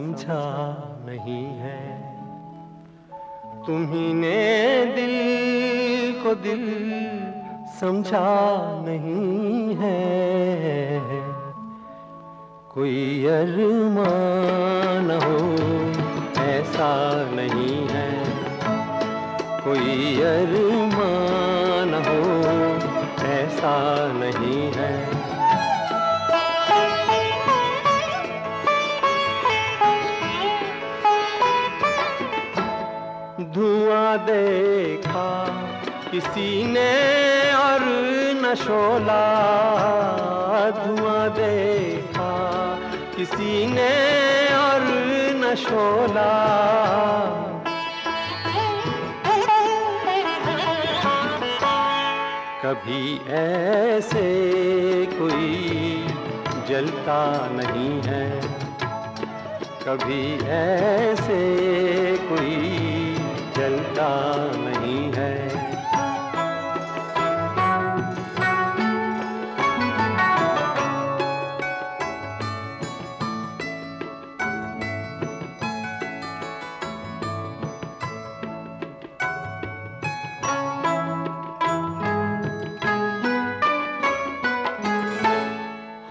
समझा नहीं है। तुम्ही ने दिल को दिल समझा नहीं है। कोई अरमान हो, ऐसा नहीं है। कोई अरमान हो, ऐसा नहीं देखा। किसी ने और न शोला। धुआँ देखा। किसी ने और न शोला। कभी ऐसे कोई जलता नहीं है। कभी ऐसे कोई जलता नहीं है।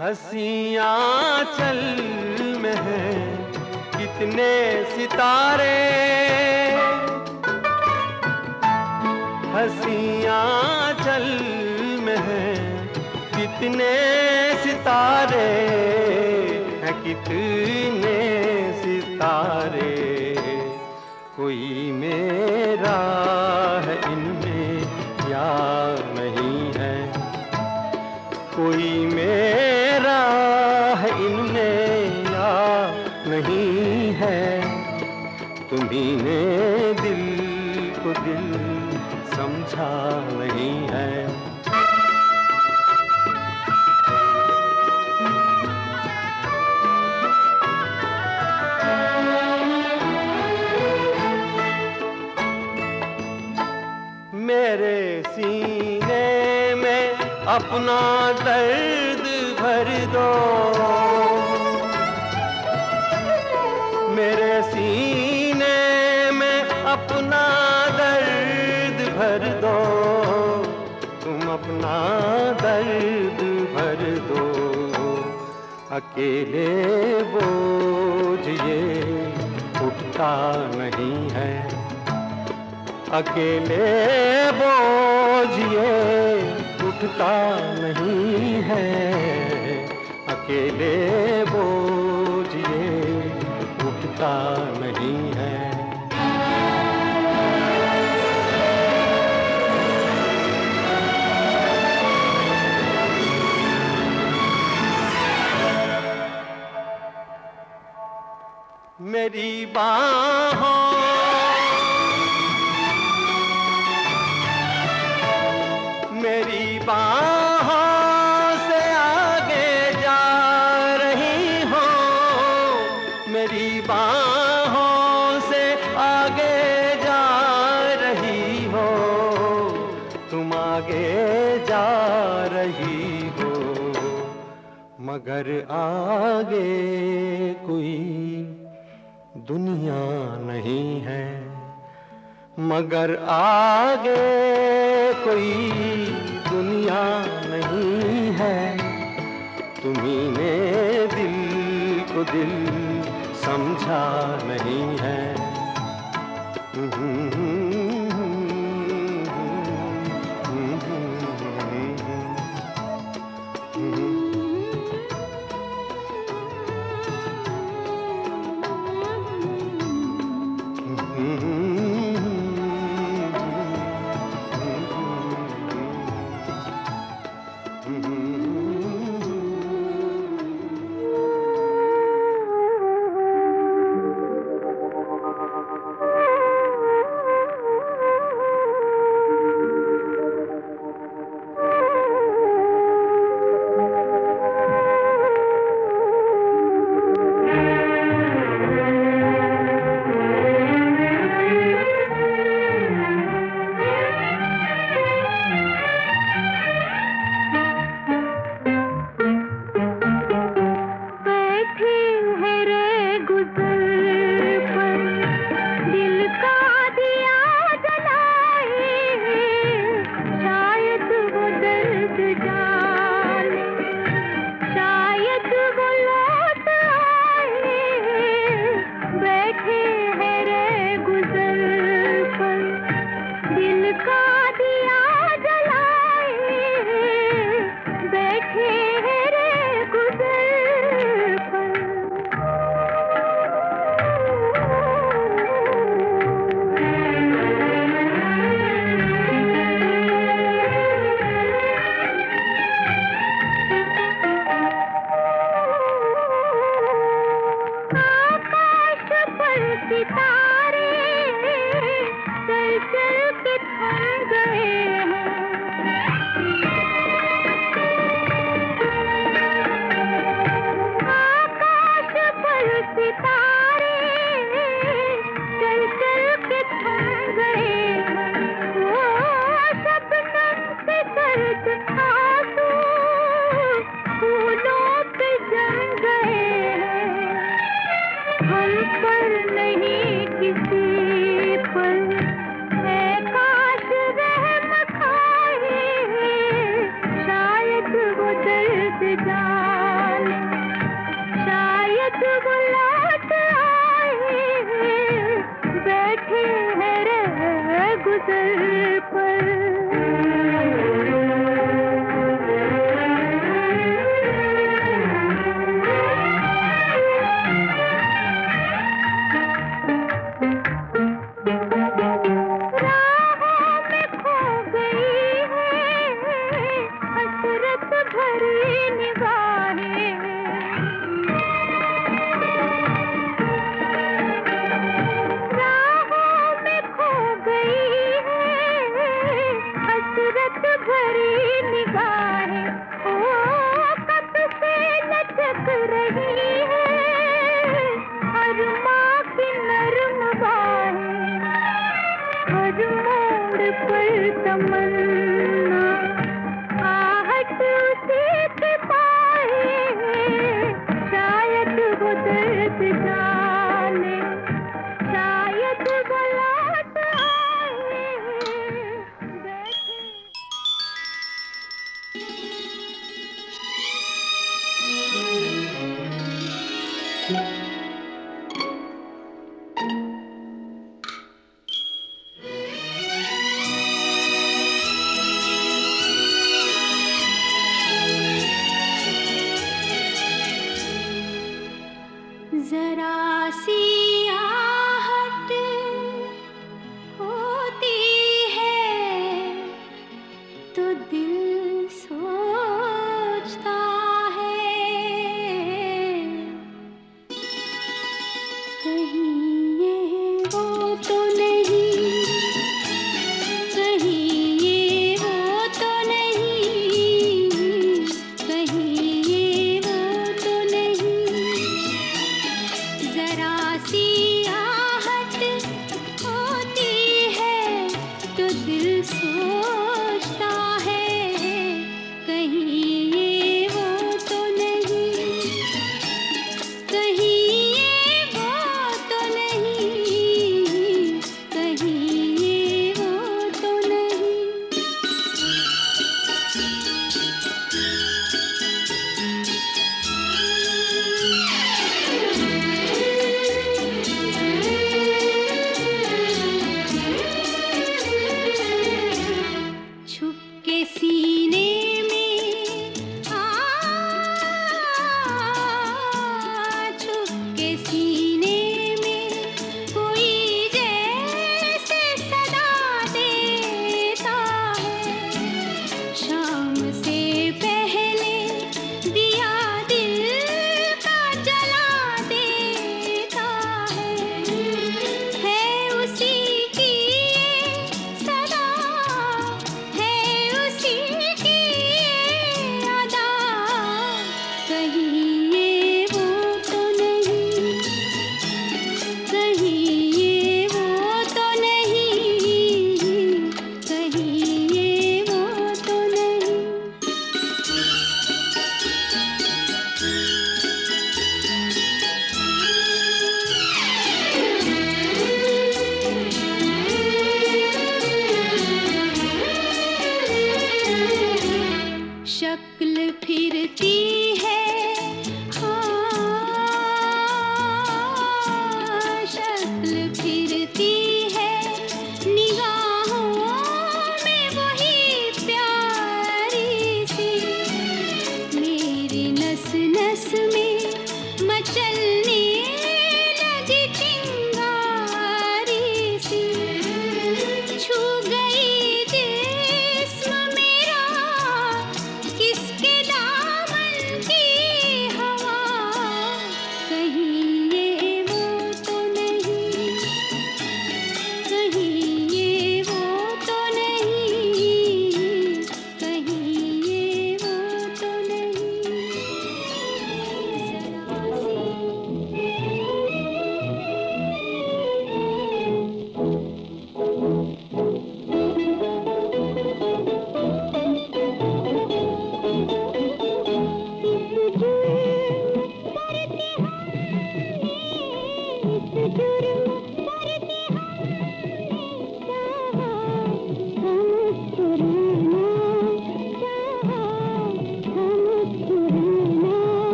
हसियाँ हैं सितारे, कोई मेरा है इनमें या नहीं है? कोई मेरा है इनमें या नहीं है? तुम्ही दिल को दिल समझा नहीं है। अपना दर्द भर दो। मेरे सीने में अपना दर्द भर दो। तुम अपना दर्द भर दो। अकेले बोझ ये उठता नहीं है। अकेले बोझ ये उठता नहीं है। अकेले बोझ ये उठता नहीं है। मेरी बाहों आगे जा रही हो, मगर आगे कोई दुनिया नहीं है। मगर आगे कोई दुनिया नहीं है। तुम्ही दिल को दिल समझा नहीं है। vibrar.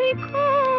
देखो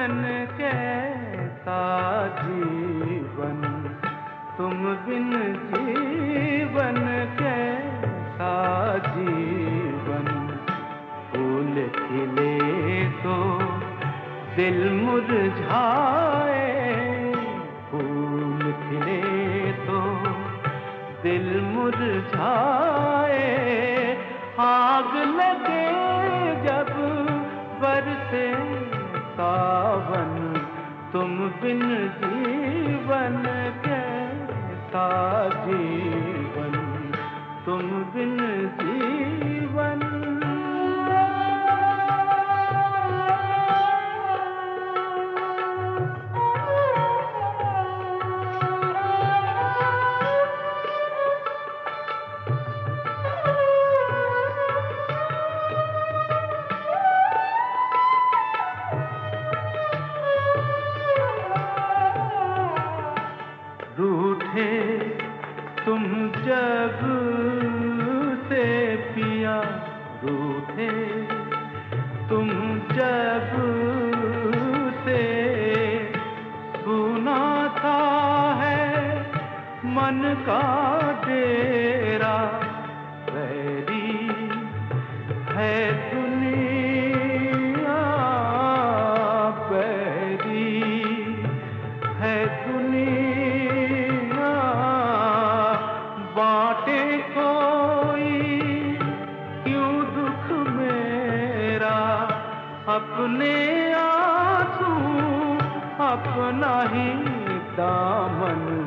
जीवन कैसा जीवन? तुम बिन जीवन कैसा जीवन? फूल खिले तो दिल मुरझाए। फूल खिले तो दिल मुरझाए। आग लगे जब बरसे तुम बिन जीवन कैसा जीवन दुनिया, बाटे कोई, क्यों दुख मेरा? अपने आँसू, अपना ही दामन,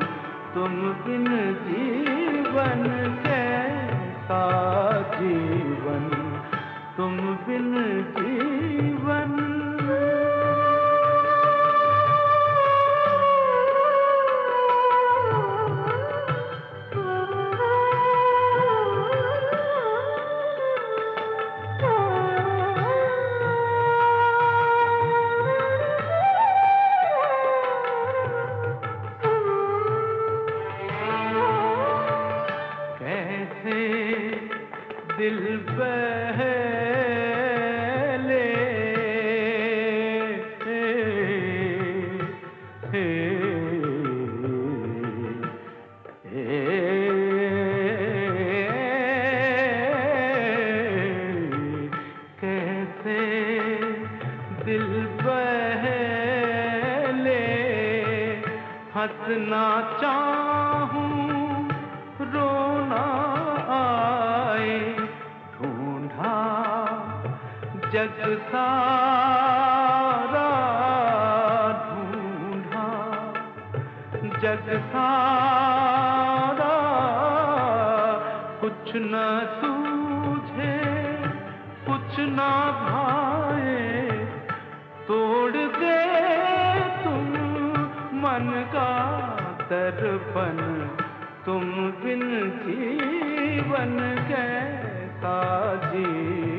तुम बिन जीवन कैसा कैसे दिल बहले सारा कुछ न सूझे, कुछ न भाए, तोड़ दे तुम मन का दर्पण। तुम बिन जीवन कैसा जीवन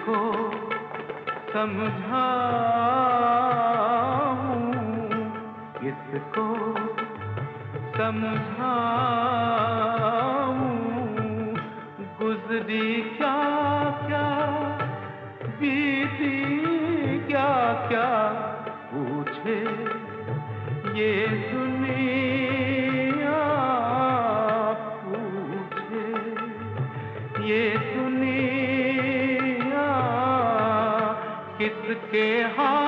किसको समझाऊं किसको समझाऊं गुजरी क्या क्या बीती क्या क्या पूछे ये दुनिया किसके हाथों